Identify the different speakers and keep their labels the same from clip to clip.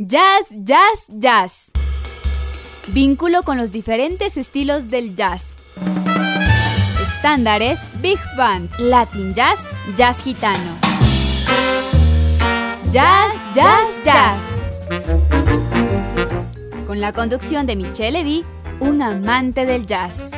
Speaker 1: Jazz, jazz, jazz. Vínculo con los diferentes estilos del jazz. Estándares, Big Band, Latin Jazz, Jazz Gitano. Jazz, jazz, jazz. Con la conducción de Michelle Levy, un amante del jazz.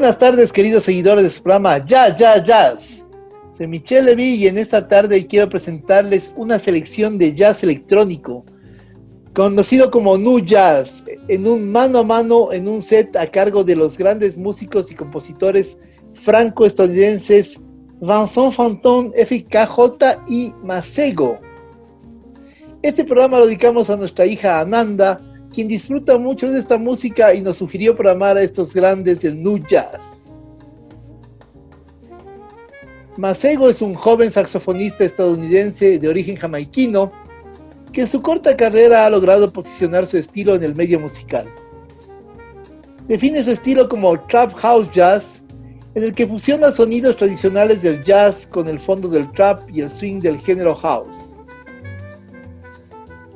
Speaker 2: Buenas tardes, queridos seguidores de su programa Ya, Ya, Jazz. Soy Michelle Levy y en esta tarde quiero presentarles una selección de jazz electrónico, conocido como Nu Jazz, en un mano a mano en un set a cargo de los grandes músicos y compositores franco-estadounidenses Vincent Fanton, FKJ y Masego. Este programa lo dedicamos a nuestra hija Ananda, quien disfruta mucho de esta música y nos sugirió programar a estos grandes del nu jazz. Masego es un joven saxofonista estadounidense de origen jamaiquino que en su corta carrera ha logrado posicionar su estilo en el medio musical. Define su estilo como trap house jazz, en el que fusiona sonidos tradicionales del jazz con el fondo del trap y el swing del género house.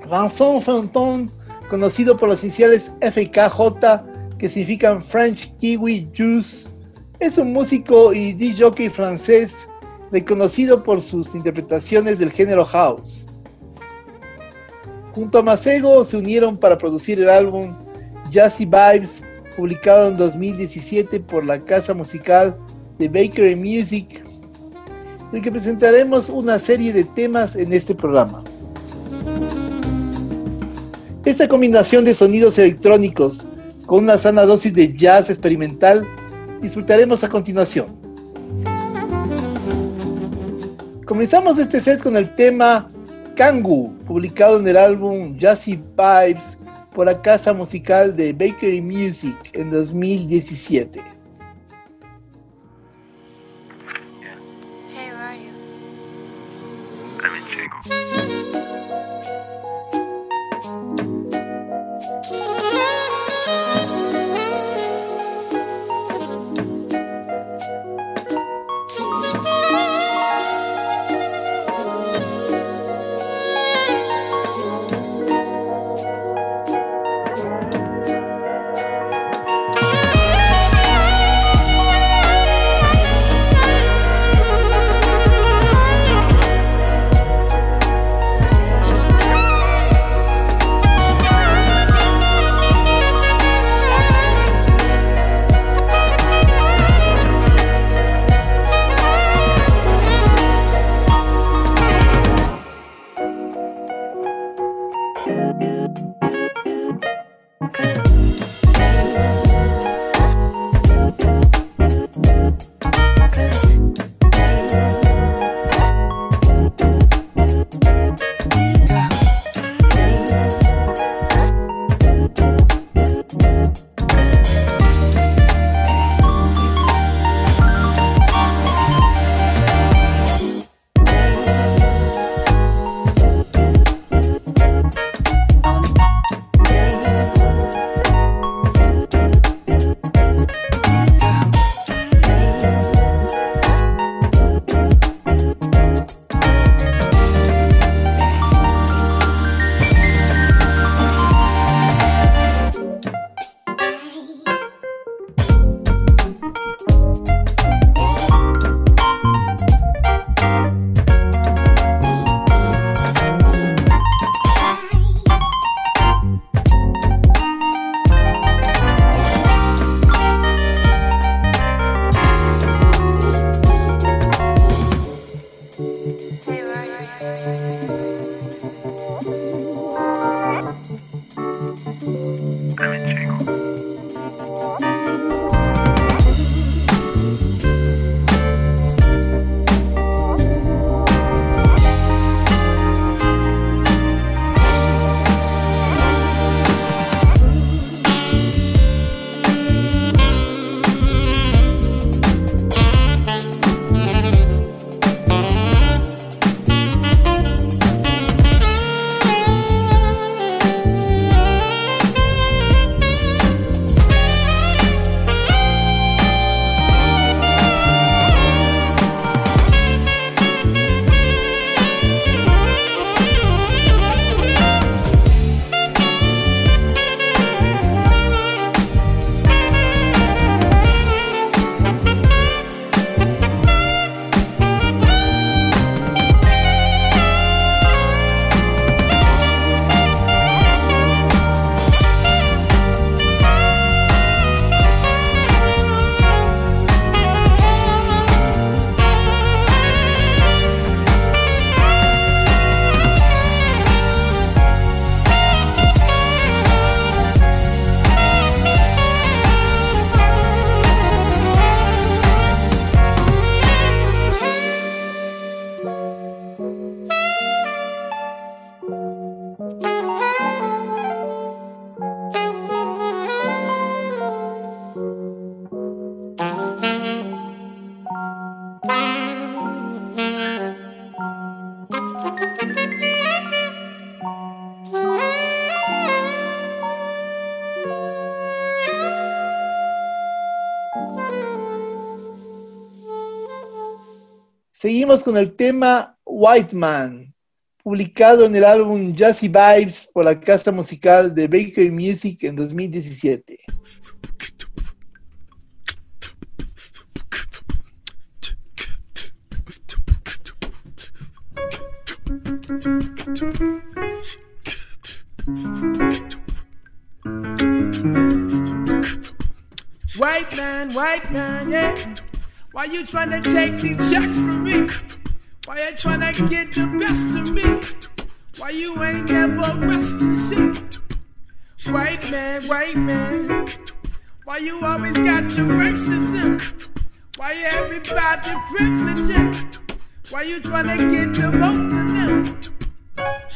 Speaker 2: Vincent Fanton conocido por las iniciales FKJ, que significan French Kiwi Juice, es un músico y DJ francés reconocido por sus interpretaciones del género house. Junto a Masego se unieron para producir el álbum Jazzy Vibes, publicado en 2017 por la casa musical de Bakery Music, del que presentaremos una serie de temas en este programa. Esta combinación de sonidos electrónicos con una sana dosis de jazz experimental disfrutaremos a continuación. Comenzamos este set con el tema Kangu, publicado en el álbum Jazzy Vibes por la casa musical de Bakery Music en 2017. Seguimos con el tema White Man, publicado en el álbum Jazzy Vibes por la casa musical de Bakery Music en 2017.
Speaker 3: White man, white man, yeah. Why you trying to take these checks from me? Why you trying to get the best of me? Why you ain't never resting shit? White man, white man. Why you always got your racism? Why you everybody privileging? Why you trying to get the most of them?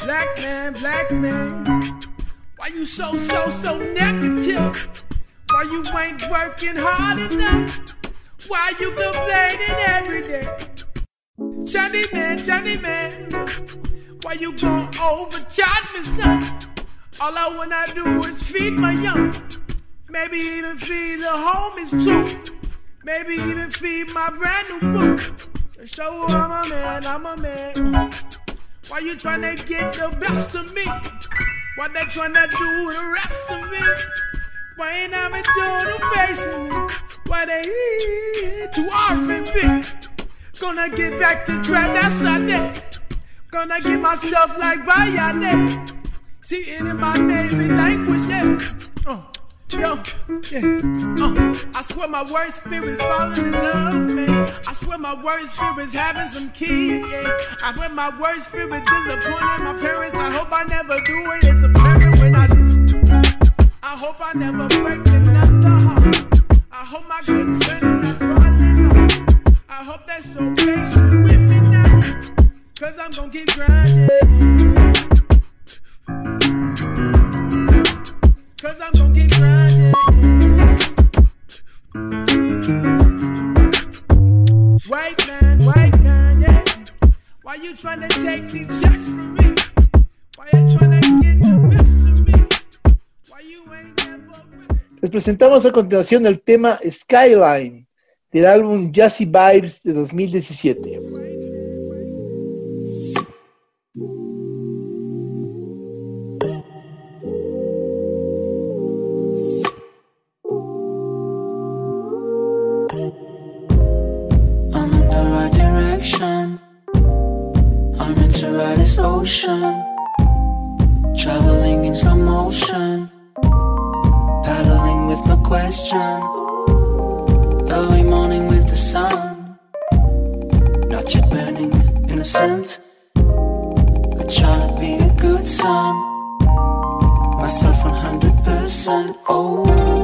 Speaker 3: Black man, black man. Why you so, so, so negative? Why you ain't working hard enough? Why you complaining every day? Johnny man, Johnny man. Why you gon' overcharge me, son? All I wanna do is feed my young. Maybe even feed the homies too. Maybe even feed my brand new book. Show I'm a man, I'm a man. Why you tryna get the best of me? Why they tryna do the rest of me? Why ain't I doing the facing? Why they to R&B? Gonna get back to trap that Sunday. Gonna get myself like Bayade. See it in my native language, yeah. Uh, yo, yeah. Uh, I swear my worst fear is falling in love, man. I swear my worst fear is having some kids, yeah. I swear my worst fear is disappointing my parents. I hope I never do it. It's a parent when I I hope I never break another heart. I hope my good friends not falling off. I hope they're so patient with me now. Cause I'm gonna keep grinding. Cause I'm gonna keep grinding. White man, white man, yeah. Why you trying to take these checks from me? Why you trying to get
Speaker 2: Les presentamos a continuación el tema Skyline del álbum Jazzy Vibes de 2017.
Speaker 4: I'm in the right direction. I'm into ride this ocean. Traveling in. Question. Early morning with the sun. Not yet burning, innocent. I try to be a good son. Myself 100%. Oh.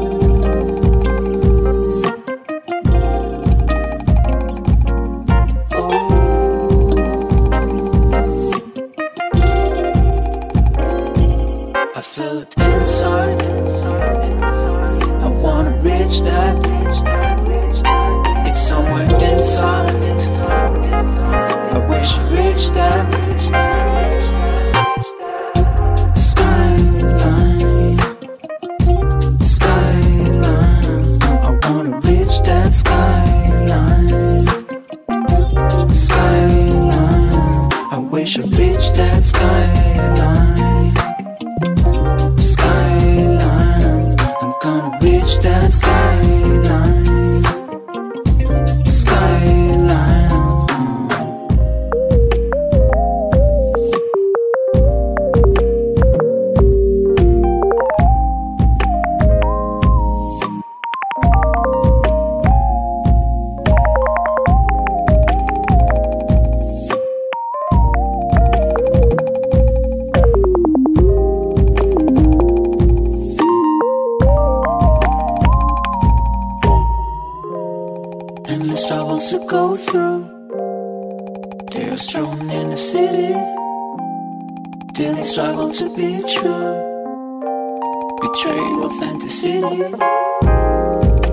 Speaker 4: center city.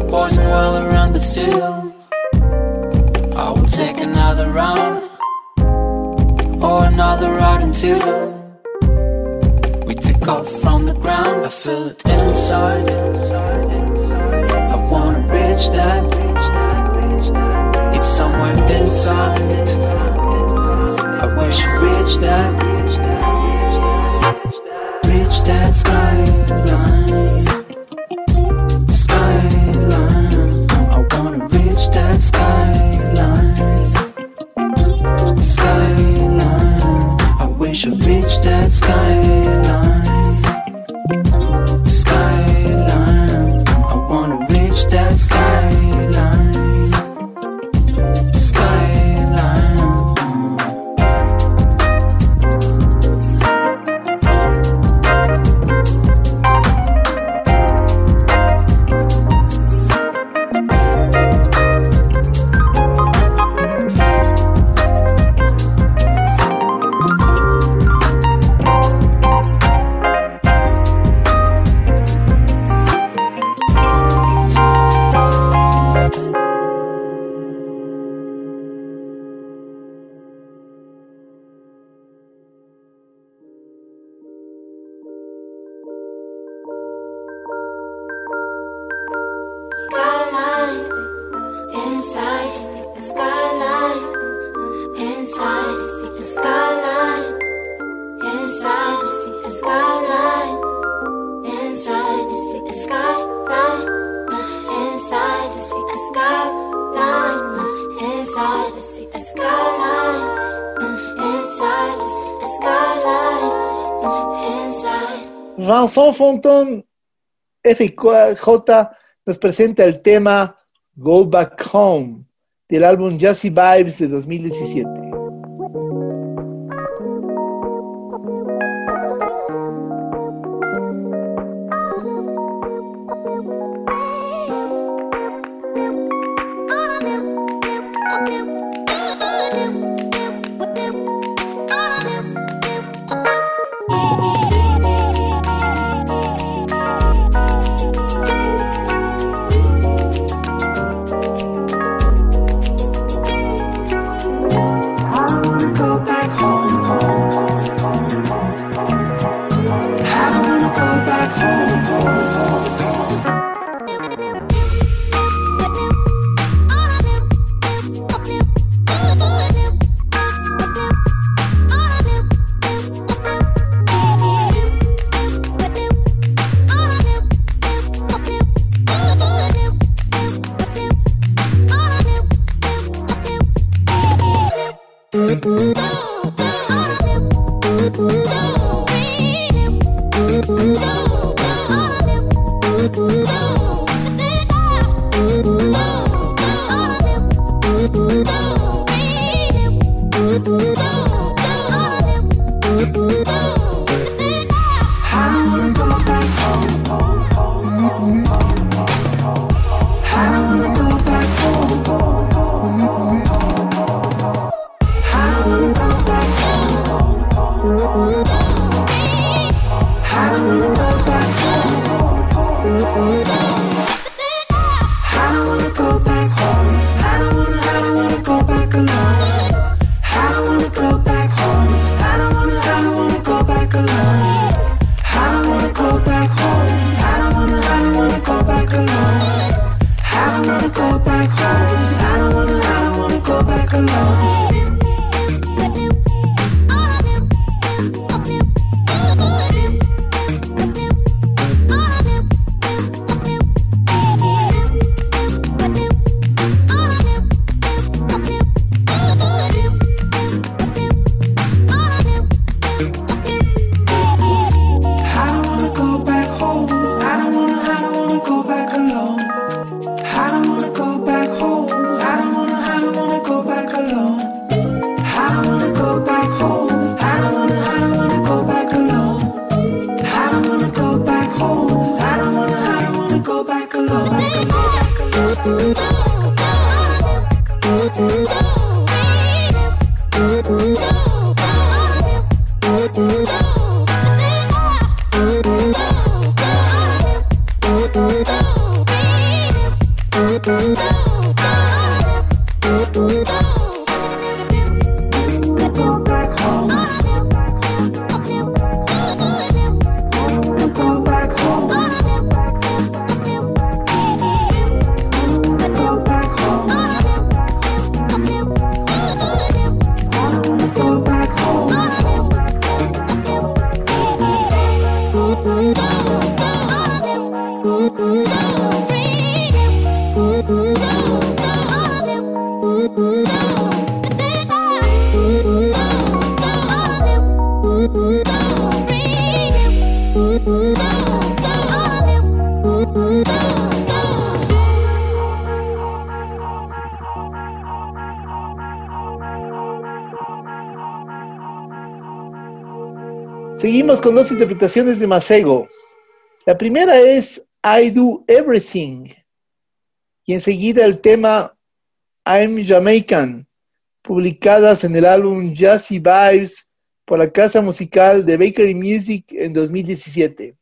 Speaker 4: Poison well around, but still, I will take another round or another ride until we take off from the ground. I feel it inside. I wanna reach that. It's somewhere inside.
Speaker 5: I wish you reach that. Reach that skyline.
Speaker 4: Vincent Fonton FJ nos presenta el tema Go Back Home del álbum Jazzy Vibes de 2017. Seguimos con dos interpretaciones de Masego. La primera es I Do Everything y enseguida el tema I'm Jamaican, publicadas en el álbum Jazzy Vibes por la casa musical de Bakery Music en 2017.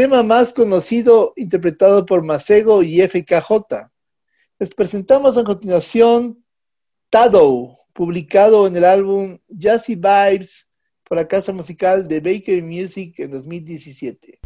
Speaker 2: Tema más conocido interpretado por Masego y FKJ. Les presentamos a continuación Tado, publicado en el álbum Jazzy Vibes por la casa musical de Baker Music en 2017.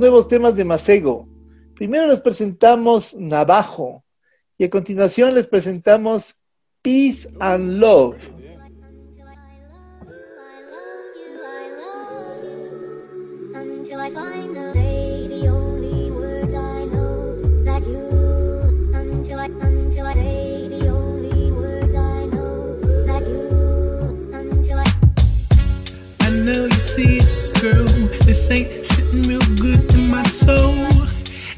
Speaker 2: nuevos temas de Masego. Primero les presentamos Navajo y a continuación les presentamos Peace and Love.
Speaker 3: this ain't sitting real good to my soul.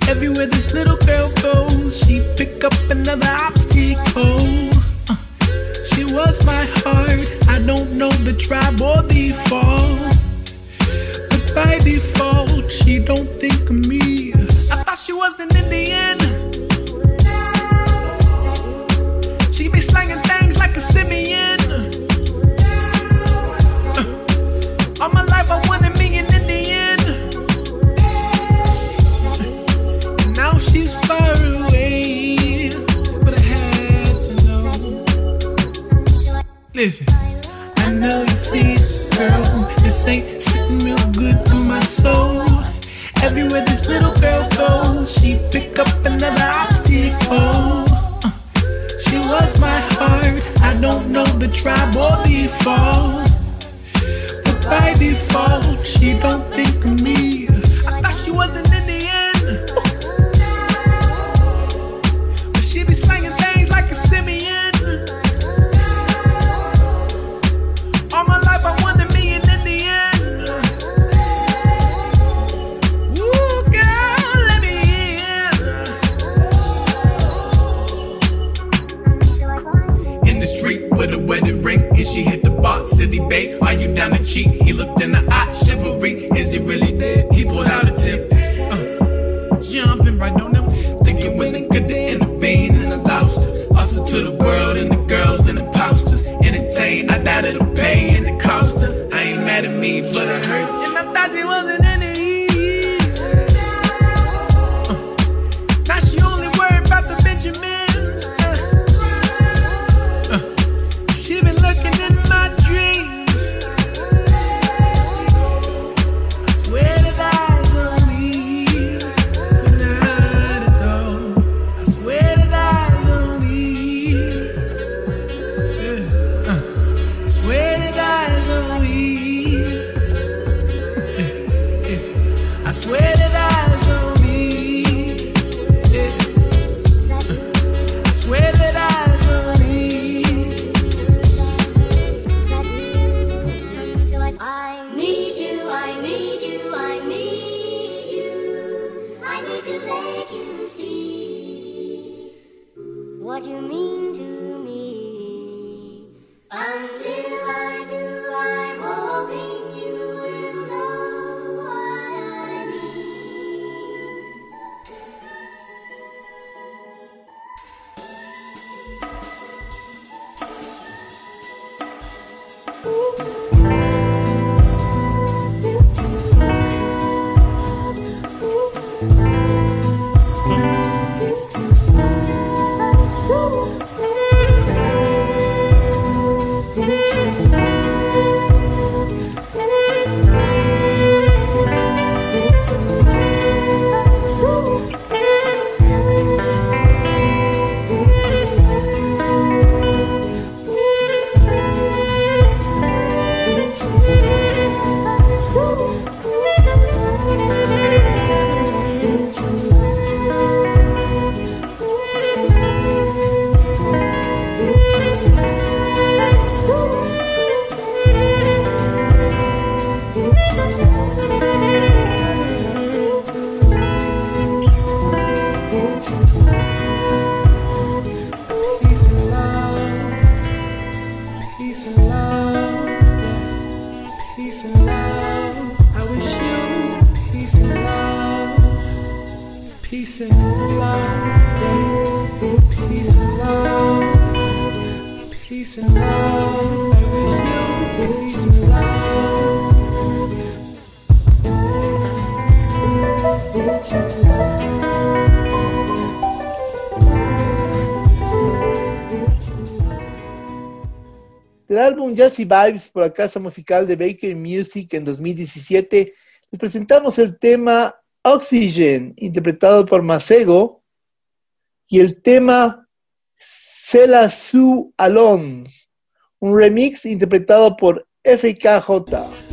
Speaker 3: Everywhere this little girl goes, she pick up another obstacle. Uh, she was my heart. I don't know the tribe or the fall, but by default, she don't think of me. I thought she was an Indian. Listen, I know you see it, girl. This ain't sitting real good to my soul. Everywhere this little girl goes, she pick up another obstacle. Uh, she was my heart. I don't know the tribe or the fault, but by default, she don't think of me. I thought she wasn't. hot city babe, are you down to cheat? He looked in the eye, chivalry, is he really dead? He pulled out a tip, uh,
Speaker 6: jumping right on him, thinking was it
Speaker 7: good to intervene and allow us to the
Speaker 6: world and the girls and the posters, entertain. I doubt it'll pay and the coster. I ain't mad at me, but it hurts. And I thought
Speaker 3: she wasn't. Jazzy Vibes por la casa musical de Baker Music en 2017, les presentamos el tema Oxygen, interpretado por Macego, y el tema Cela Su Alon, un remix interpretado por FKJ.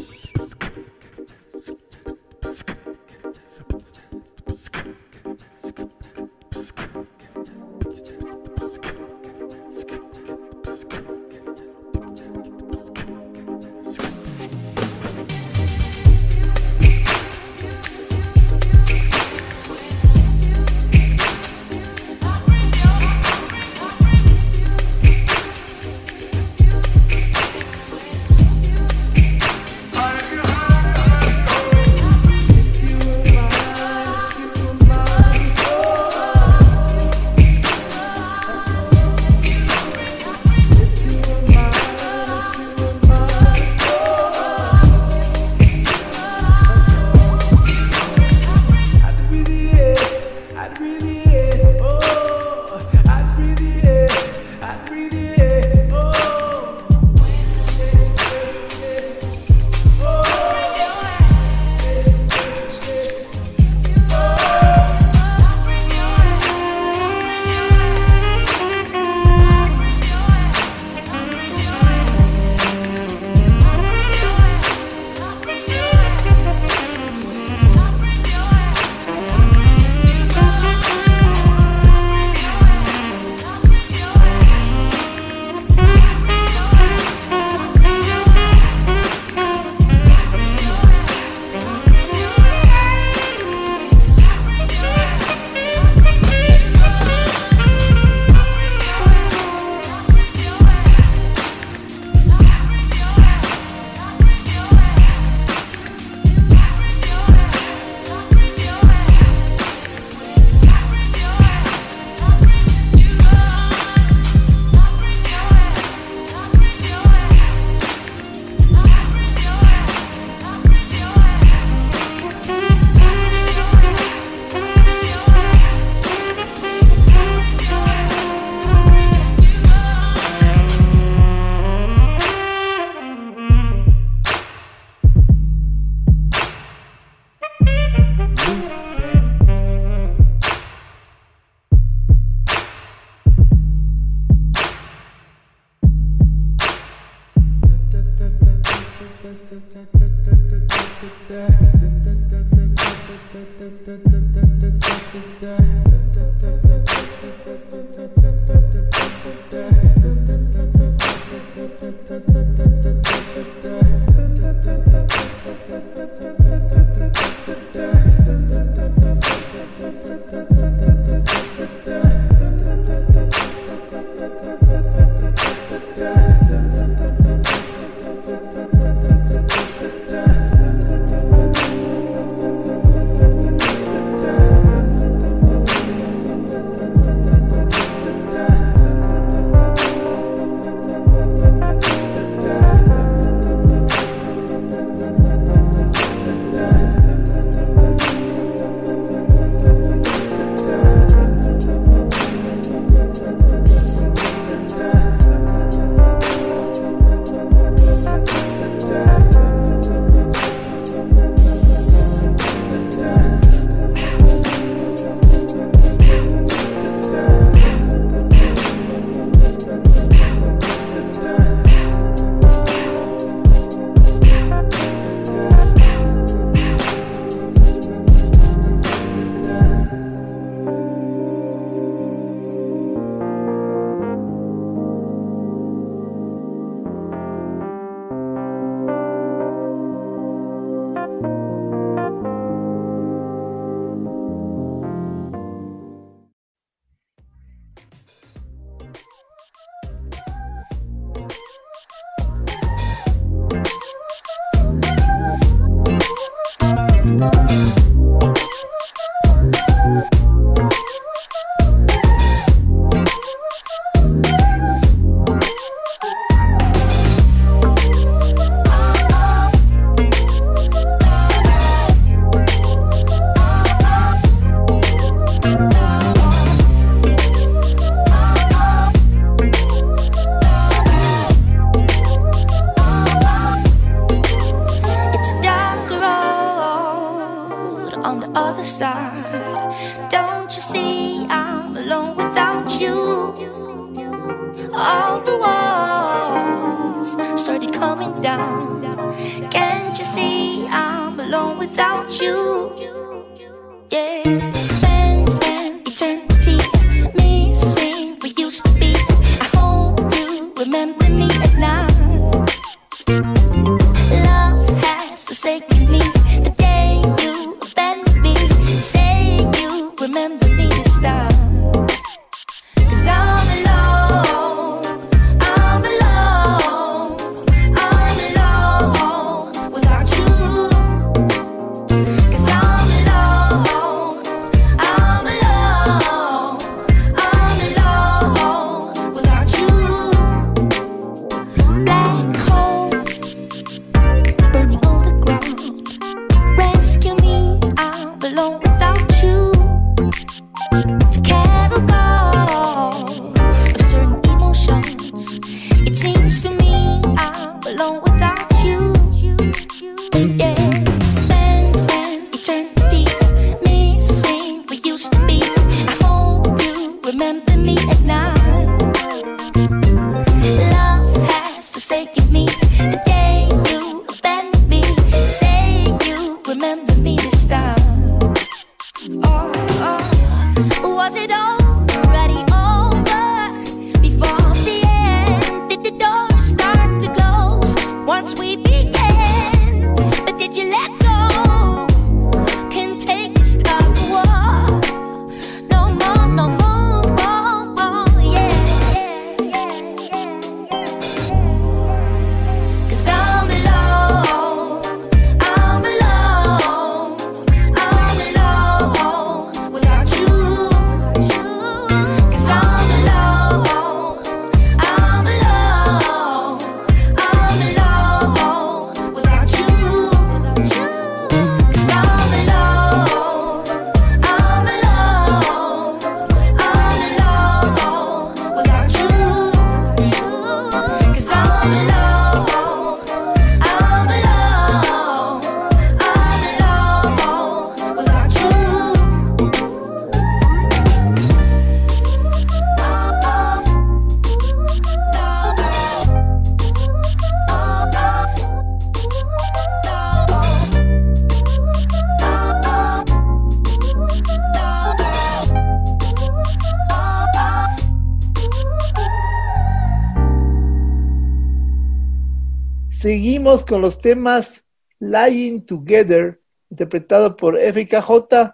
Speaker 8: Con los temas Lying Together, interpretado por FKJ,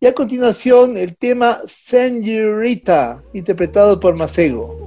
Speaker 8: y a continuación el tema Señorita, interpretado por Masego.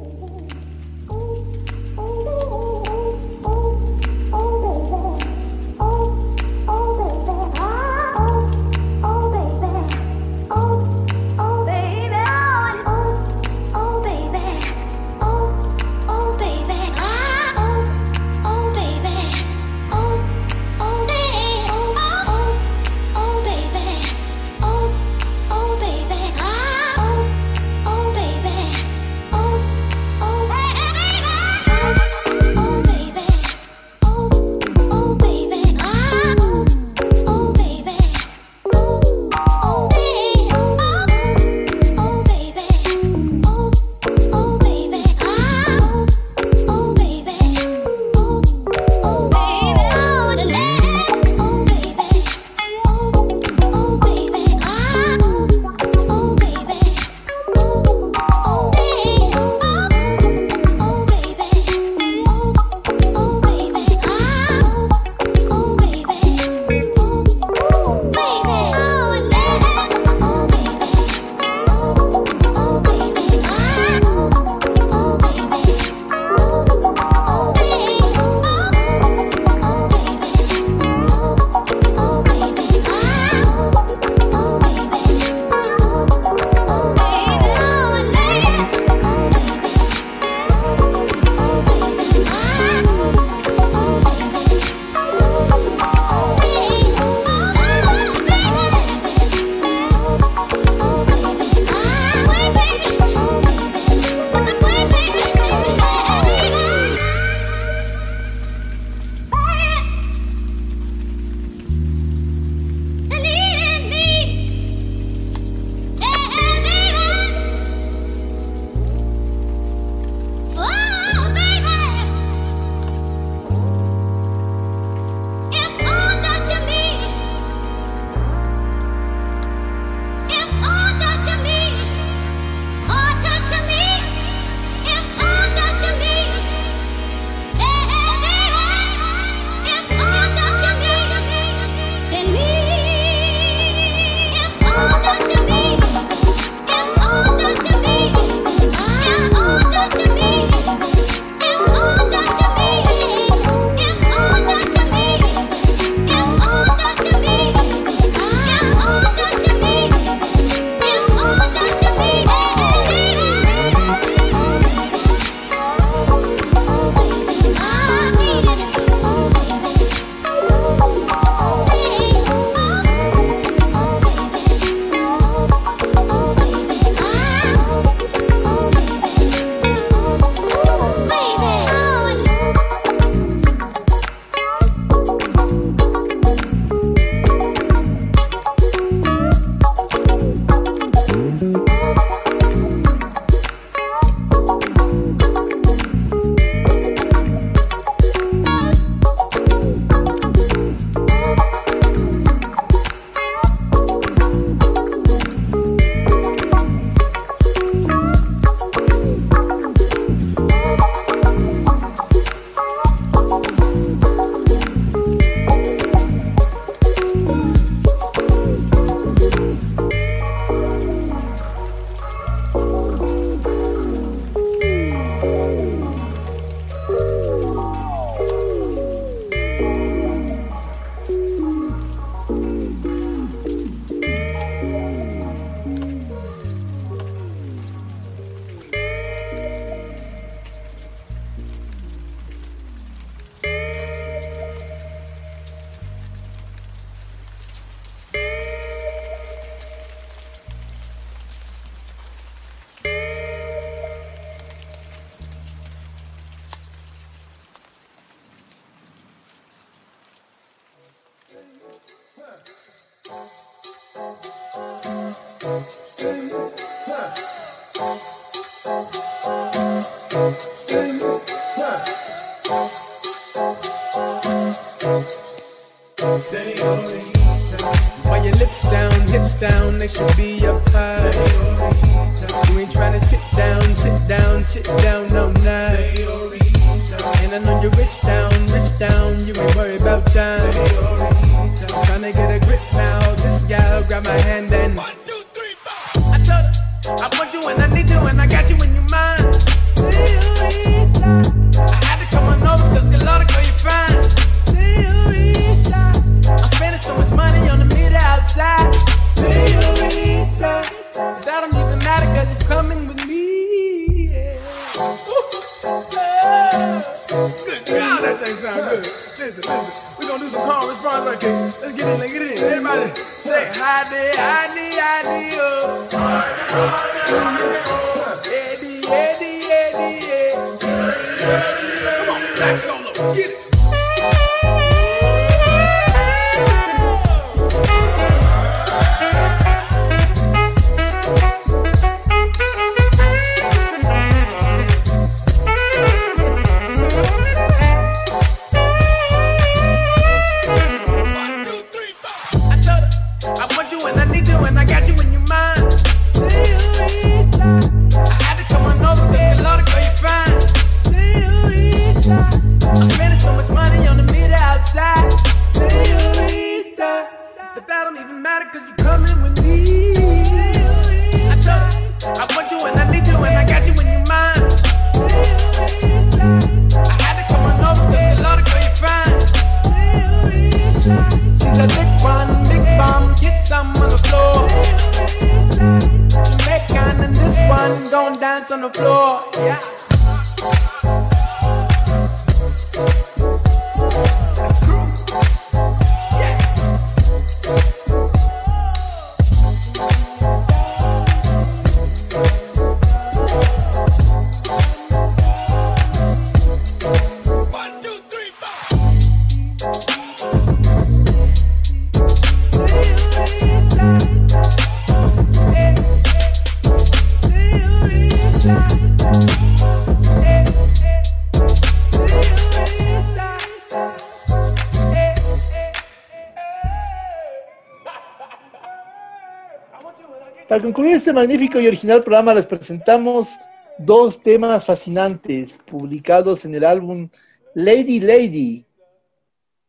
Speaker 2: magnífico y original programa les presentamos dos temas fascinantes publicados en el álbum Lady Lady,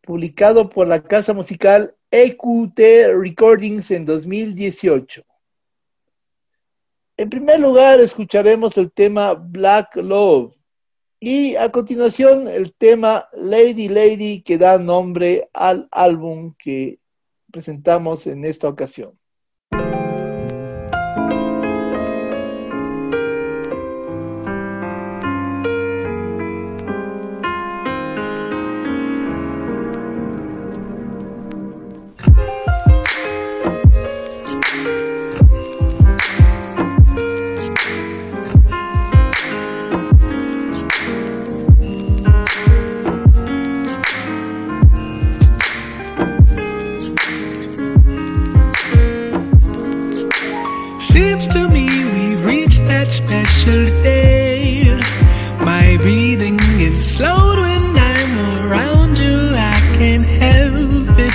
Speaker 2: publicado por la casa musical EQT Recordings en 2018. En primer lugar, escucharemos el tema Black Love y a continuación el tema Lady Lady que da nombre al álbum que presentamos en esta ocasión.
Speaker 3: special day. My breathing is slowed when I'm around you. I can't help it,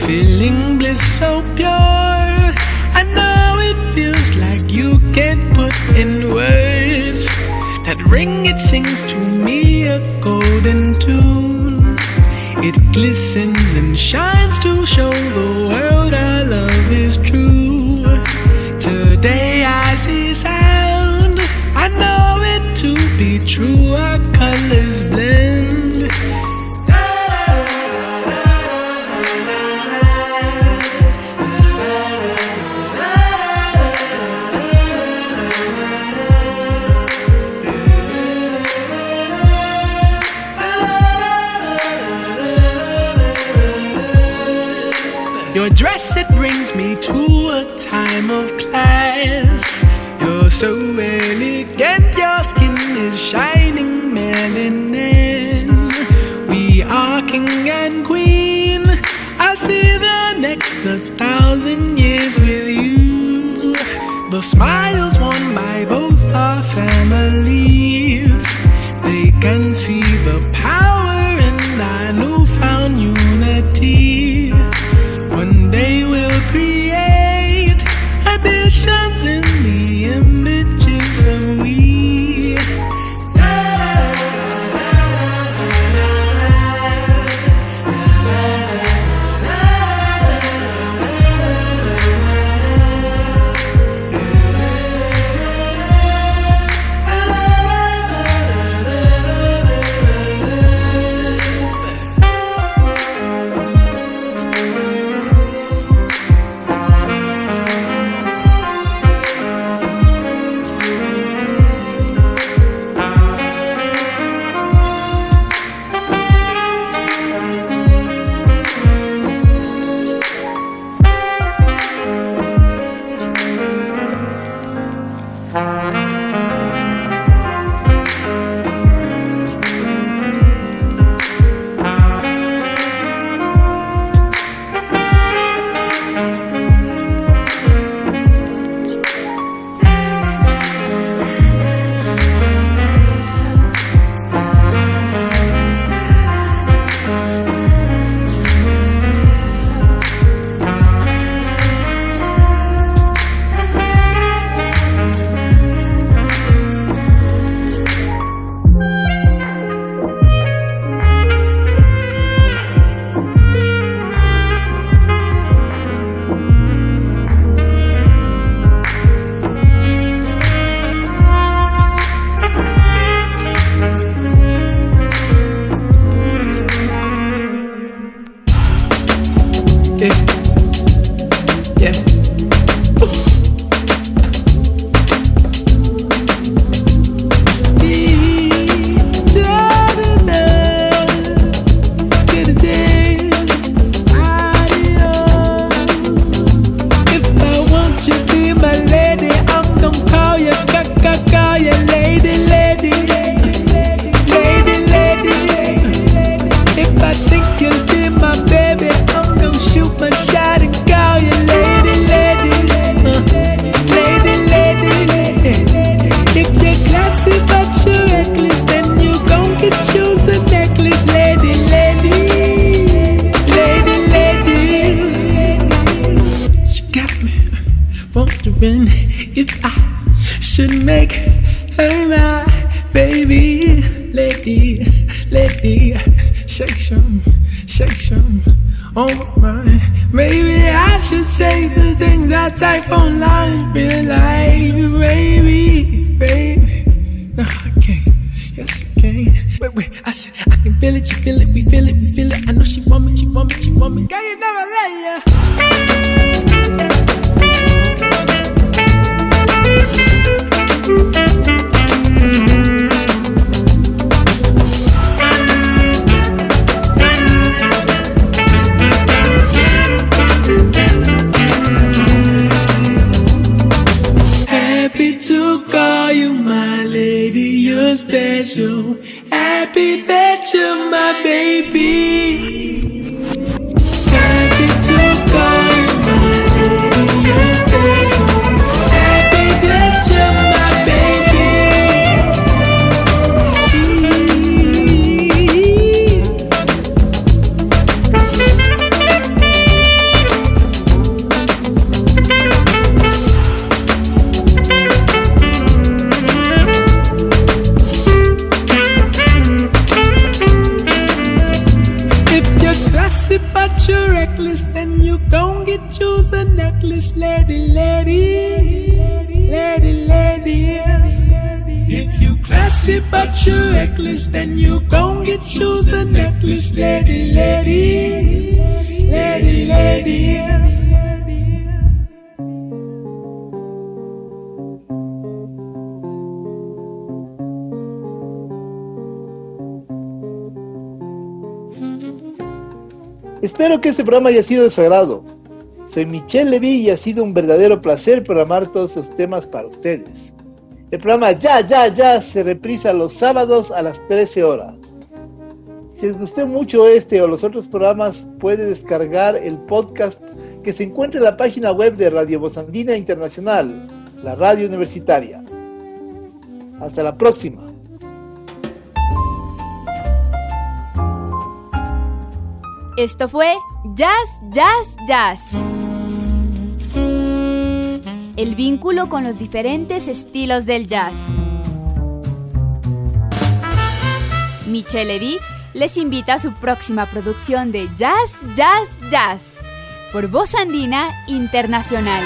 Speaker 3: feeling bliss so pure. I know it feels like you can't put in words. That ring it sings to me a golden tune. It glistens and shines to show the world our love is true. Today. be true, our colors blend. Your dress, it brings me to a time of class. You're so smile. Que este programa haya sido de su agrado. Soy Michelle Levy y ha sido un verdadero placer programar todos esos temas para ustedes. El programa Ya, Ya, Ya se reprisa los sábados a las 13 horas. Si les gustó mucho este o los otros programas, puede descargar el podcast que se encuentra en la página web de Radio Bozandina Internacional, la radio universitaria. Hasta la próxima.
Speaker 1: Esto fue Jazz, Jazz, Jazz. El vínculo con los diferentes estilos del jazz. Michelle Levy les invita a su próxima producción de Jazz, Jazz, Jazz por Voz Andina Internacional.